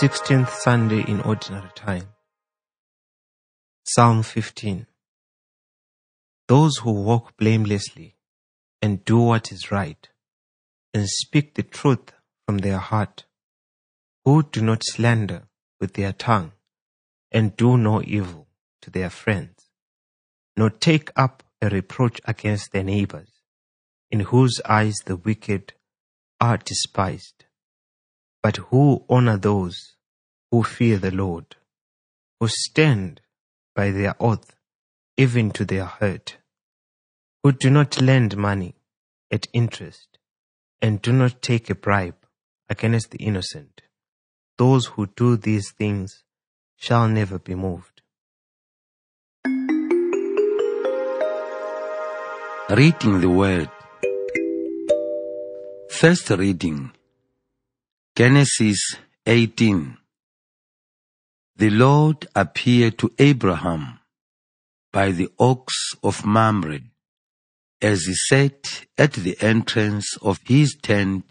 16th Sunday in Ordinary Time. Psalm 15 Those who walk blamelessly and do what is right and speak the truth from their heart, who do not slander with their tongue and do no evil to their friends, nor take up a reproach against their neighbors, in whose eyes the wicked are despised, but who honor those who fear the Lord, who stand by their oath even to their hurt, who do not lend money at interest and do not take a bribe against the innocent. Those who do these things shall never be moved. Reading the Word. First reading Genesis 18. The Lord appeared to Abraham by the oaks of Mamre as he sat at the entrance of his tent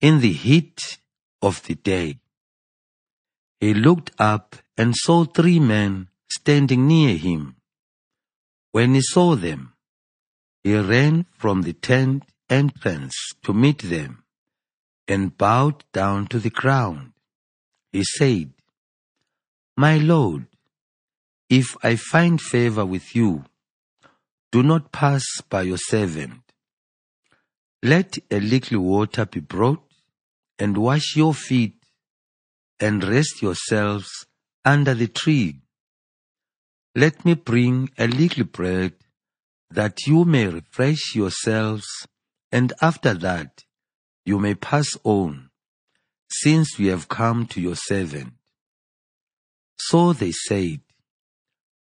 in the heat of the day. He looked up and saw three men standing near him. When he saw them, he ran from the tent entrance to meet them and bowed down to the ground. He said, My Lord, if I find favor with you, do not pass by your servant. Let a little water be brought and wash your feet and rest yourselves under the tree. Let me bring a little bread that you may refresh yourselves, and after that you may pass on, since we have come to your servant. So they said,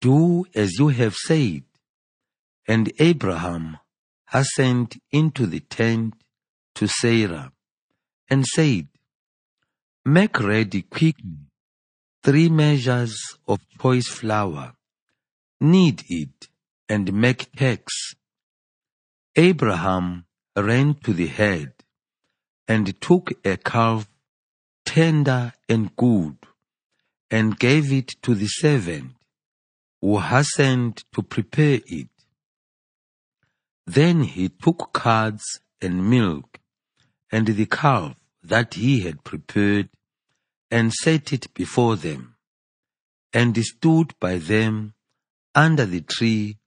Do as you have said. And Abraham hastened into the tent to Sarah and said, Make ready quickly three measures of choice flour, knead it, and make cakes. Abraham ran to the head and took a calf tender and good and gave it to the servant who hastened to prepare it. Then he took curds and milk and the calf that he had prepared and set it before them, and stood by them under the tree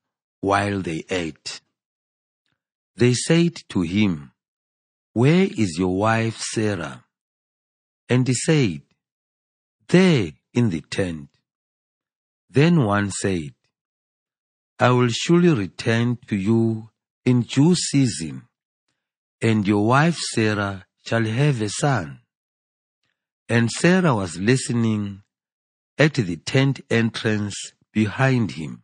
while they ate. They said to him, Where is your wife Sarah? And he said, There in the tent. Then one said, I will surely return to you in due season, and your wife Sarah shall have a son. And Sarah was listening at the tent entrance behind him.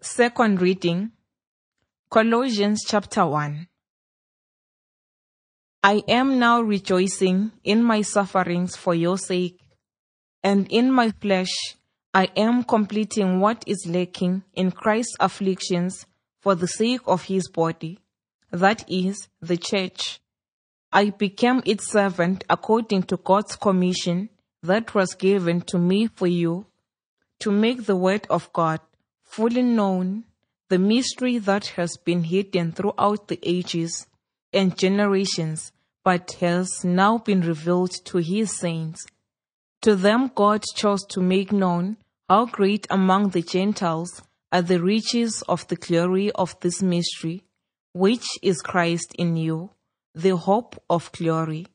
Second reading Colossians chapter 1. I am now rejoicing in my sufferings for your sake, and in my flesh I am completing what is lacking in Christ's afflictions for the sake of his body, that is, the church. I became its servant according to God's commission that was given to me for you, to make the word of God fully known, the mystery that has been hidden throughout the ages and generations, but has now been revealed to his saints. To them God chose to make known how great among the Gentiles are the riches of the glory of this mystery, which is Christ in you, the hope of glory.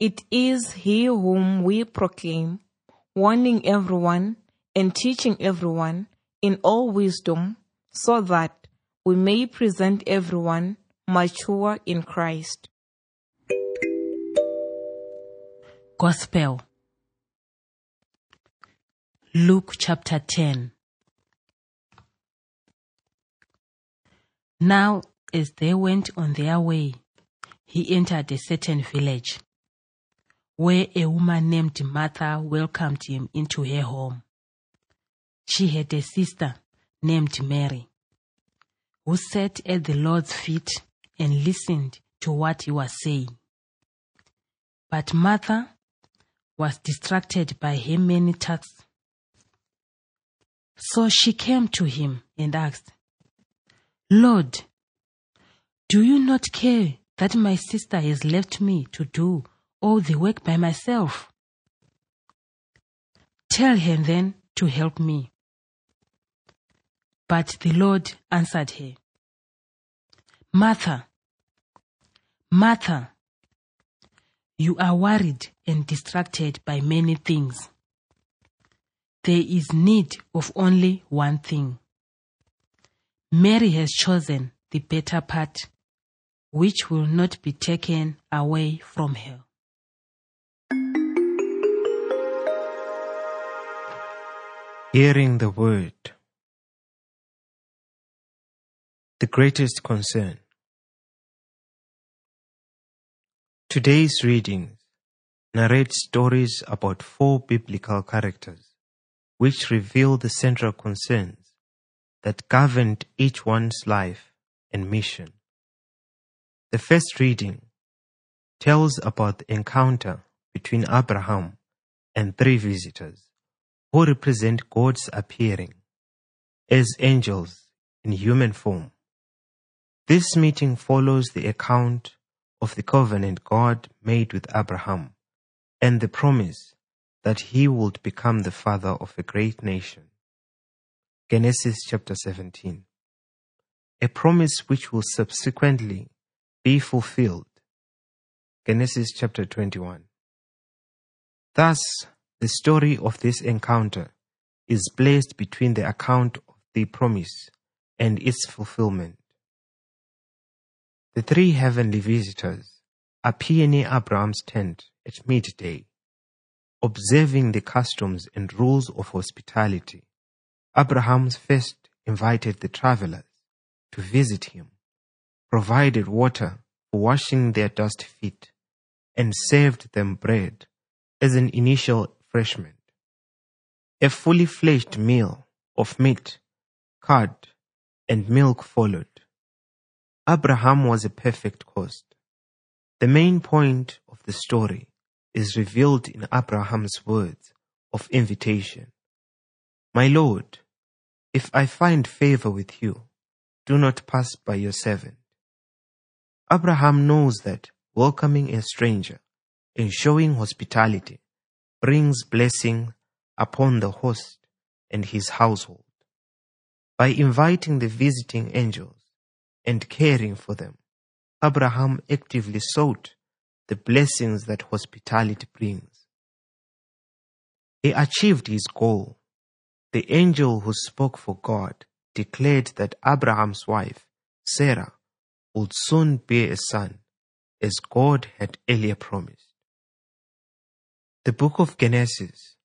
It is He whom we proclaim, warning everyone and teaching everyone in all wisdom, so that we may present everyone mature in Christ. Gospel Luke chapter 10 Now, as they went on their way, he entered a certain village where a woman named Martha welcomed him into her home. She had a sister named Mary who sat at the Lord's feet and listened to what he was saying. But Martha was distracted by her many tasks. So she came to him and asked, Lord, do you not care that my sister has left me to do all the work by myself? Tell her then to help me. But the Lord answered her, Martha, Martha, you are worried and distracted by many things. There is need of only one thing. Mary has chosen the better part, which will not be taken away from her. Hearing the word. The greatest concern. Today's readings narrate stories about four biblical characters which reveal the central concerns that governed each one's life and mission. The first reading tells about the encounter between Abraham and three visitors who represent God's appearing as angels in human form. This meeting follows the account of the covenant God made with Abraham and the promise that he would become the father of a great nation. Genesis chapter 17. A promise which will subsequently be fulfilled. Genesis chapter 21. Thus, the story of this encounter is placed between the account of the promise and its fulfillment. The three heavenly visitors appear near Abraham's tent at midday, observing the customs and rules of hospitality. Abraham first invited the travelers to visit him, provided water for washing their dusty feet, and served them bread as an initial refreshment. A fully fledged meal of meat, curd, and milk followed. Abraham was a perfect host. The main point of the story is revealed in Abraham's words of invitation. My Lord, if I find favor with you, do not pass by your servant. Abraham knows that welcoming a stranger and showing hospitality brings blessing upon the host and his household. By inviting the visiting angels, and caring for them. Abraham actively sought the blessings that hospitality brings. He achieved his goal. The angel who spoke for God declared that Abraham's wife, Sarah, would soon bear a son, as God had earlier promised. The book of Genesis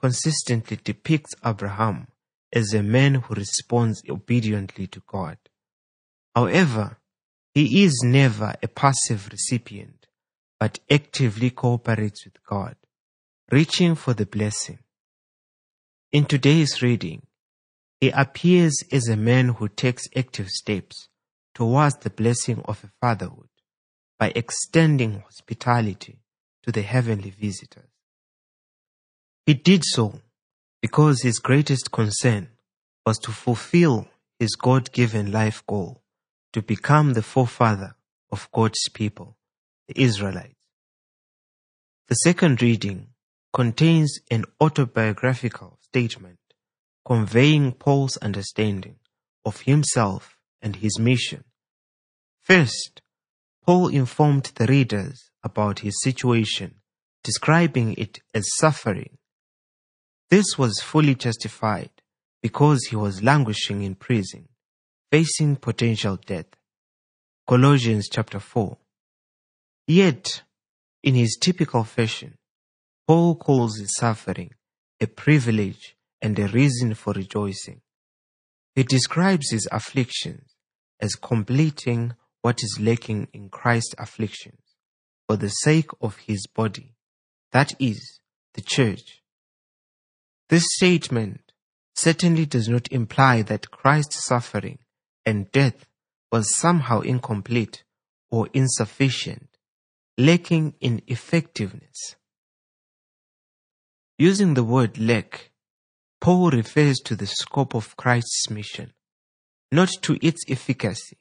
consistently depicts Abraham as a man who responds obediently to God. However, he is never a passive recipient, but actively cooperates with God, reaching for the blessing. In today's reading, he appears as a man who takes active steps towards the blessing of a fatherhood by extending hospitality to the heavenly visitors. He did so because his greatest concern was to fulfill his God given life goal to become the forefather of God's people, the Israelites. The second reading contains an autobiographical statement conveying Paul's understanding of himself and his mission. First, Paul informed the readers about his situation, describing it as suffering. This was fully justified because he was languishing in prison facing potential death. Colossians chapter 4. Yet, in his typical fashion, Paul calls his suffering a privilege and a reason for rejoicing. He describes his afflictions as completing what is lacking in Christ's afflictions for the sake of his body, that is, the church. This statement certainly does not imply that Christ's suffering and death was somehow incomplete or insufficient. lacking in effectiveness. Using the word lack, Paul refers to the scope of Christ's mission, not to its efficacy.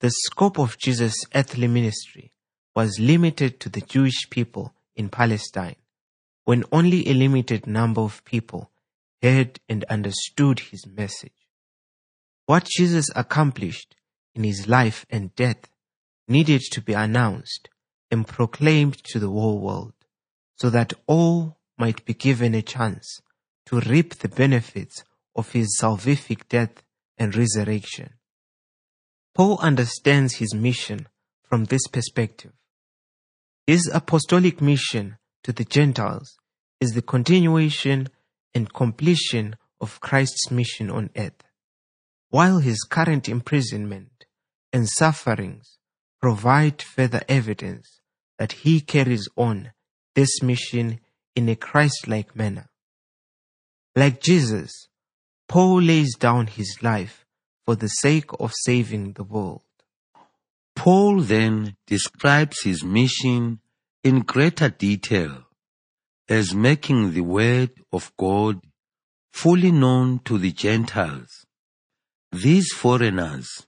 The scope of Jesus' earthly ministry was limited to the Jewish people in Palestine, when only a limited number of people heard and understood his message. What Jesus accomplished in his life and death needed to be announced and proclaimed to the whole world so that all might be given a chance to reap the benefits of his salvific death and resurrection. Paul understands his mission from this perspective. His apostolic mission to the Gentiles is the continuation and completion of Christ's mission on earth, while his current imprisonment and sufferings provide further evidence that he carries on this mission in a Christ-like manner. Like Jesus, Paul lays down his life for the sake of saving the world. Paul then describes his mission in greater detail as making the word of God fully known to the Gentiles. These foreigners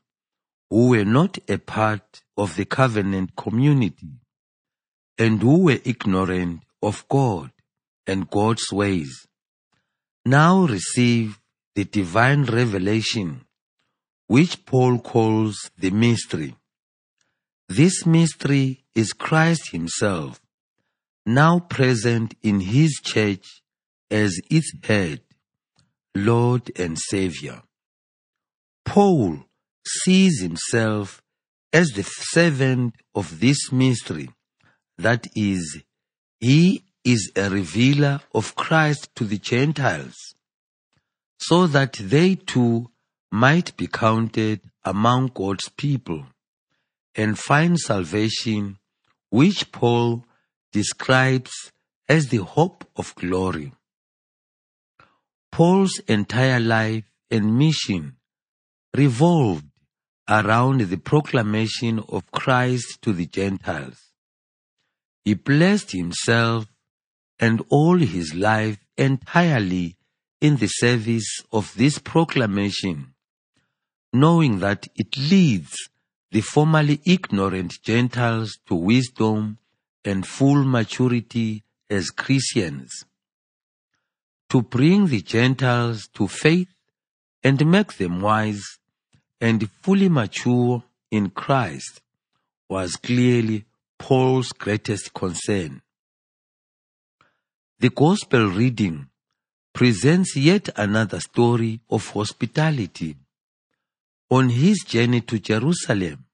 who were not a part of the covenant community and who were ignorant of God and God's ways now receive the divine revelation which Paul calls the mystery. This mystery is Christ himself, now present in his church as its head, Lord and Savior. Paul sees himself as the servant of this mystery, that is, he is a revealer of Christ to the Gentiles, so that they too might be counted among God's people and find salvation, which Paul describes as the hope of glory. Paul's entire life and mission revolved around the proclamation of Christ to the Gentiles. He placed himself and all his life entirely in the service of this proclamation, knowing that it leads the formerly ignorant Gentiles to wisdom and full maturity as Christians, to bring the Gentiles to faith and make them wise and fully mature in Christ was clearly Paul's greatest concern. The Gospel reading presents yet another story of hospitality. On his journey to Jerusalem,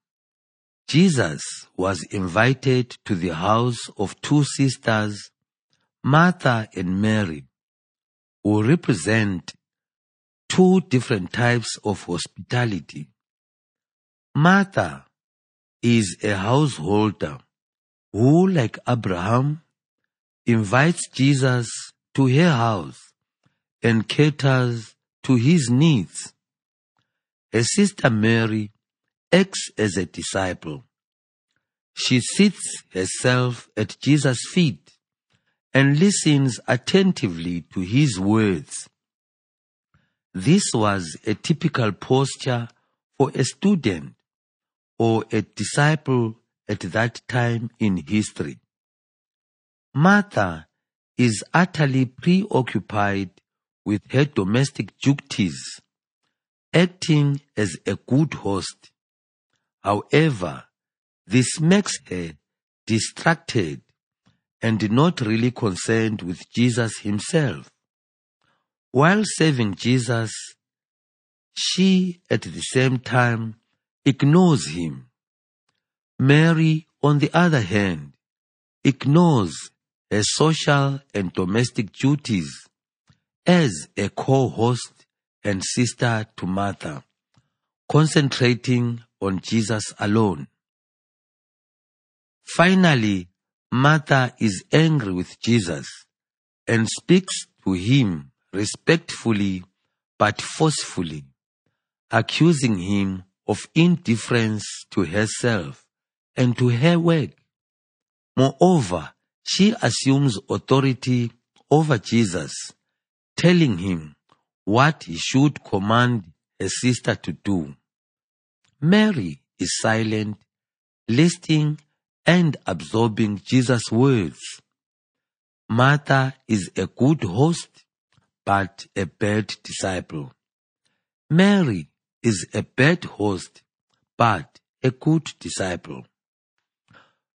Jesus was invited to the house of two sisters, Martha and Mary, who represent two different types of hospitality. Martha is a householder who, like Abraham, invites Jesus to her house and caters to his needs. Her sister Mary acts as a disciple. She sits herself at Jesus' feet and listens attentively to his words. This was a typical posture for a student or a disciple at that time in history. Martha is utterly preoccupied with her domestic duties, acting as a good host. However, this makes her distracted and not really concerned with Jesus himself. While serving Jesus, she at the same time ignores him. Mary, on the other hand, ignores her social and domestic duties as a co-host and sister to Martha, concentrating on Jesus alone. Finally, Martha is angry with Jesus and speaks to him respectfully but forcefully, accusing him of indifference to herself and to her work. Moreover, she assumes authority over Jesus, telling him what he should command her sister to do. Mary is silent, listening and absorbing Jesus' words. Martha is a good host, but a bad disciple. Mary is a bad host, but a good disciple.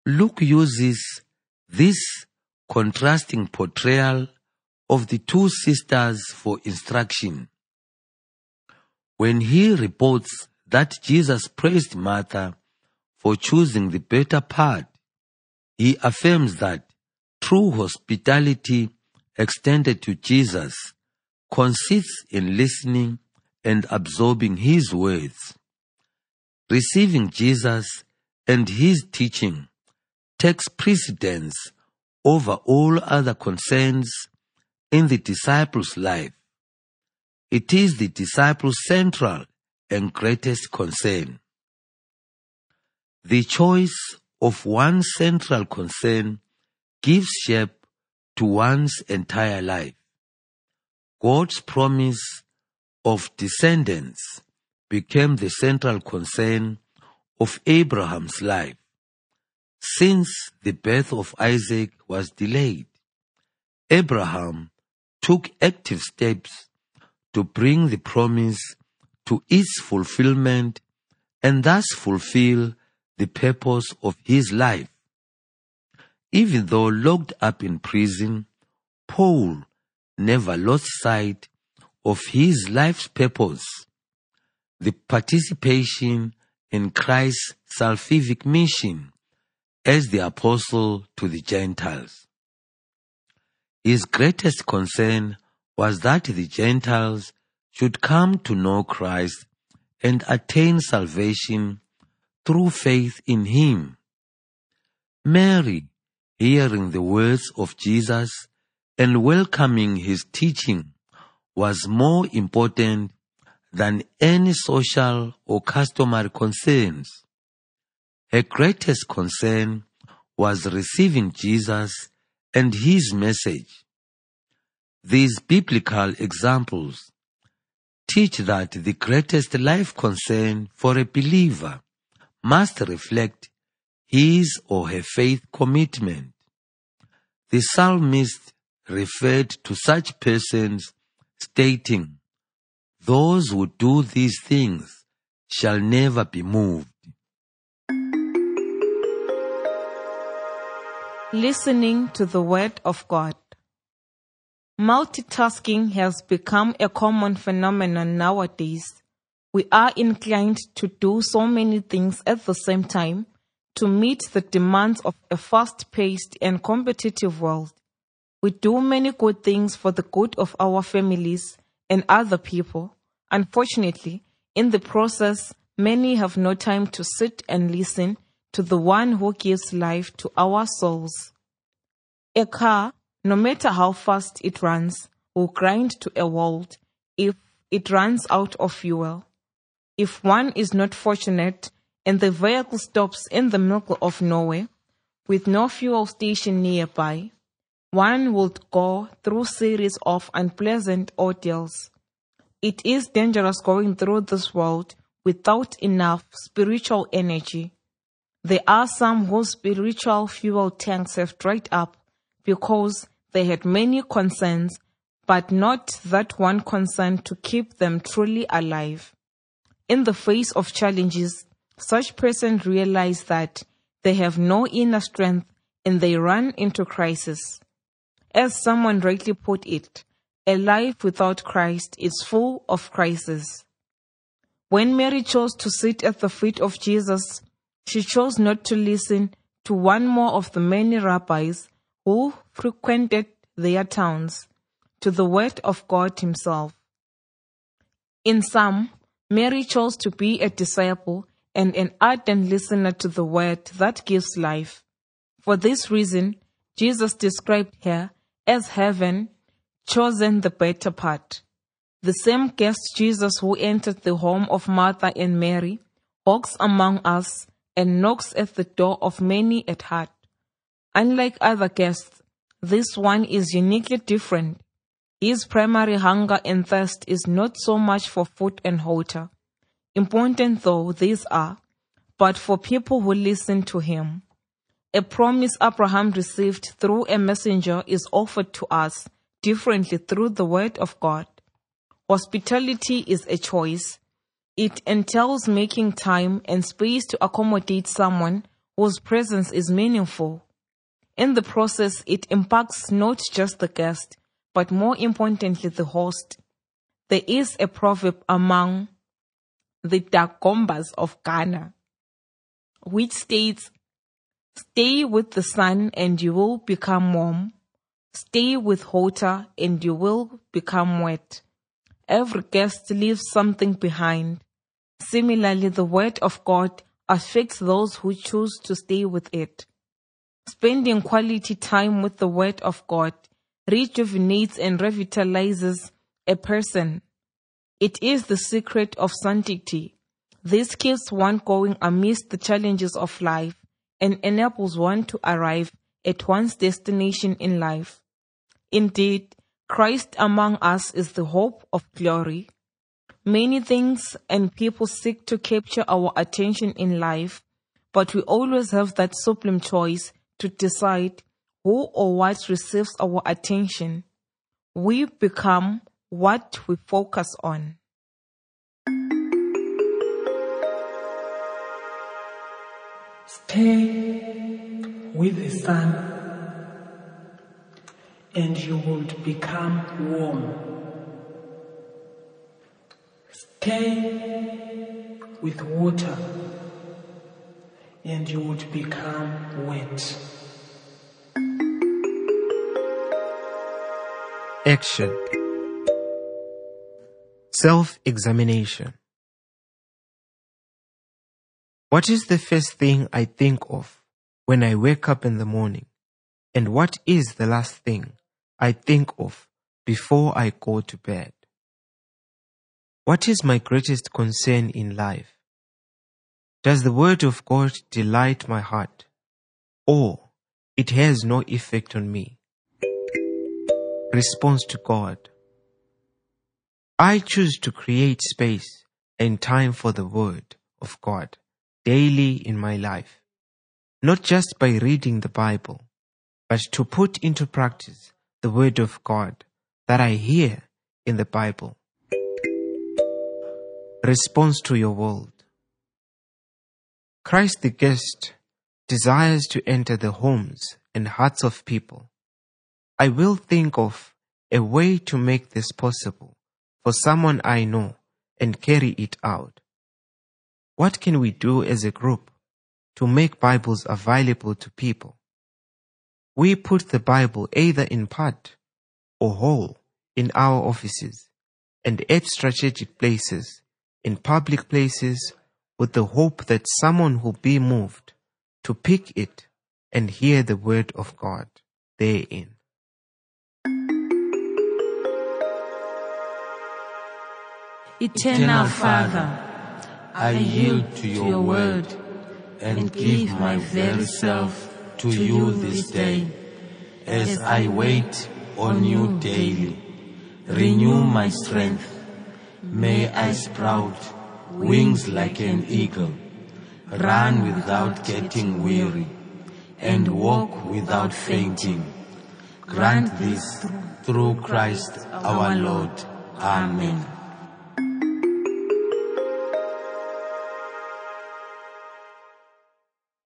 Luke uses this contrasting portrayal of the two sisters for instruction. When he reports that Jesus praised Martha for choosing the better part, he affirms that true hospitality extended to Jesus consists in listening and absorbing his words. Receiving Jesus and his teaching takes precedence over all other concerns in the disciple's life. It is the disciple's central and greatest concern. The choice of one central concern gives shape to one's entire life. God's promise of descendants became the central concern of Abraham's life. Since the birth of Isaac was delayed, Abraham took active steps to bring the promise to its fulfillment and thus fulfill the purpose of his life. Even though locked up in prison, Paul never lost sight of his life's purpose, the participation in Christ's salvific mission as the apostle to the Gentiles. His greatest concern was that the Gentiles should come to know Christ and attain salvation through faith in Him. Mary, hearing the words of Jesus and welcoming His teaching, was more important than any social or customary concerns. Her greatest concern was receiving Jesus and his message. These biblical examples teach that the greatest life concern for a believer must reflect his or her faith commitment. The psalmist referred to such persons stating, Those who do these things shall never be moved. Listening to the Word of God. Multitasking has become a common phenomenon nowadays. We are inclined to do so many things at the same time to meet the demands of a fast paced and competitive world. We do many good things for the good of our families and other people. Unfortunately, in the process, many have no time to sit and listen to the one who gives life to our souls. A car no matter how fast it runs, will grind to a halt if it runs out of fuel. If one is not fortunate and the vehicle stops in the middle of nowhere with no fuel station nearby, one will go through series of unpleasant ordeals. It is dangerous going through this world without enough spiritual energy. There are some whose spiritual fuel tanks have dried up because they had many concerns, but not that one concern to keep them truly alive. In the face of challenges, such persons realize that they have no inner strength and they run into crisis. As someone rightly put it, a life without Christ is full of crises. When Mary chose to sit at the feet of Jesus, she chose not to listen to one more of the many rabbis who frequented their towns to the word of God Himself. In sum, Mary chose to be a disciple and an ardent listener to the word that gives life. For this reason, Jesus described her as having chosen the better part. The same guest Jesus who entered the home of Martha and Mary walks among us and knocks at the door of many at heart. Unlike other guests, this one is uniquely different. His primary hunger and thirst is not so much for food and water, important though these are, but for people who listen to him. A promise Abraham received through a messenger is offered to us differently through the word of God. Hospitality is a choice. It entails making time and space to accommodate someone whose presence is meaningful. In the process, it impacts not just the guest, but more importantly, the host. There is a proverb among the Dagombas of Ghana, which states, Stay with the sun and you will become warm. Stay with water and you will become wet. Every guest leaves something behind. Similarly, the word of God affects those who choose to stay with it. Spending quality time with the word of God rejuvenates and revitalizes a person. It is the secret of sanctity. This keeps one going amidst the challenges of life and enables one to arrive at one's destination in life. Indeed, Christ among us is the hope of glory. Many things and people seek to capture our attention in life, but we always have that supreme choice to decide who or what receives our attention. We become what we focus on. Stay with the sun and you would become warm. Stay with water and you would become wet. Action Self examination. What is the first thing I think of when I wake up in the morning? And what is the last thing I think of before I go to bed? What is my greatest concern in life? Does the Word of God delight my heart? Or it has no effect on me? Response to God. I choose to create space and time for the Word of God daily in my life, not just by reading the Bible, but to put into practice the Word of God that I hear in the Bible. Response to your world. Christ the guest desires to enter the homes and hearts of people. I will think of a way to make this possible for someone I know and carry it out. What can we do as a group to make Bibles available to people? We put the Bible either in part or whole in our offices and at strategic places, in public places, with the hope that someone will be moved to pick it and hear the word of God therein. Eternal Father, I yield to your word and give my very self to you this day as I wait on you daily. Renew my strength. May I sprout wings like an eagle, run without getting weary, and walk without fainting. Grant this through Christ our Lord. Amen.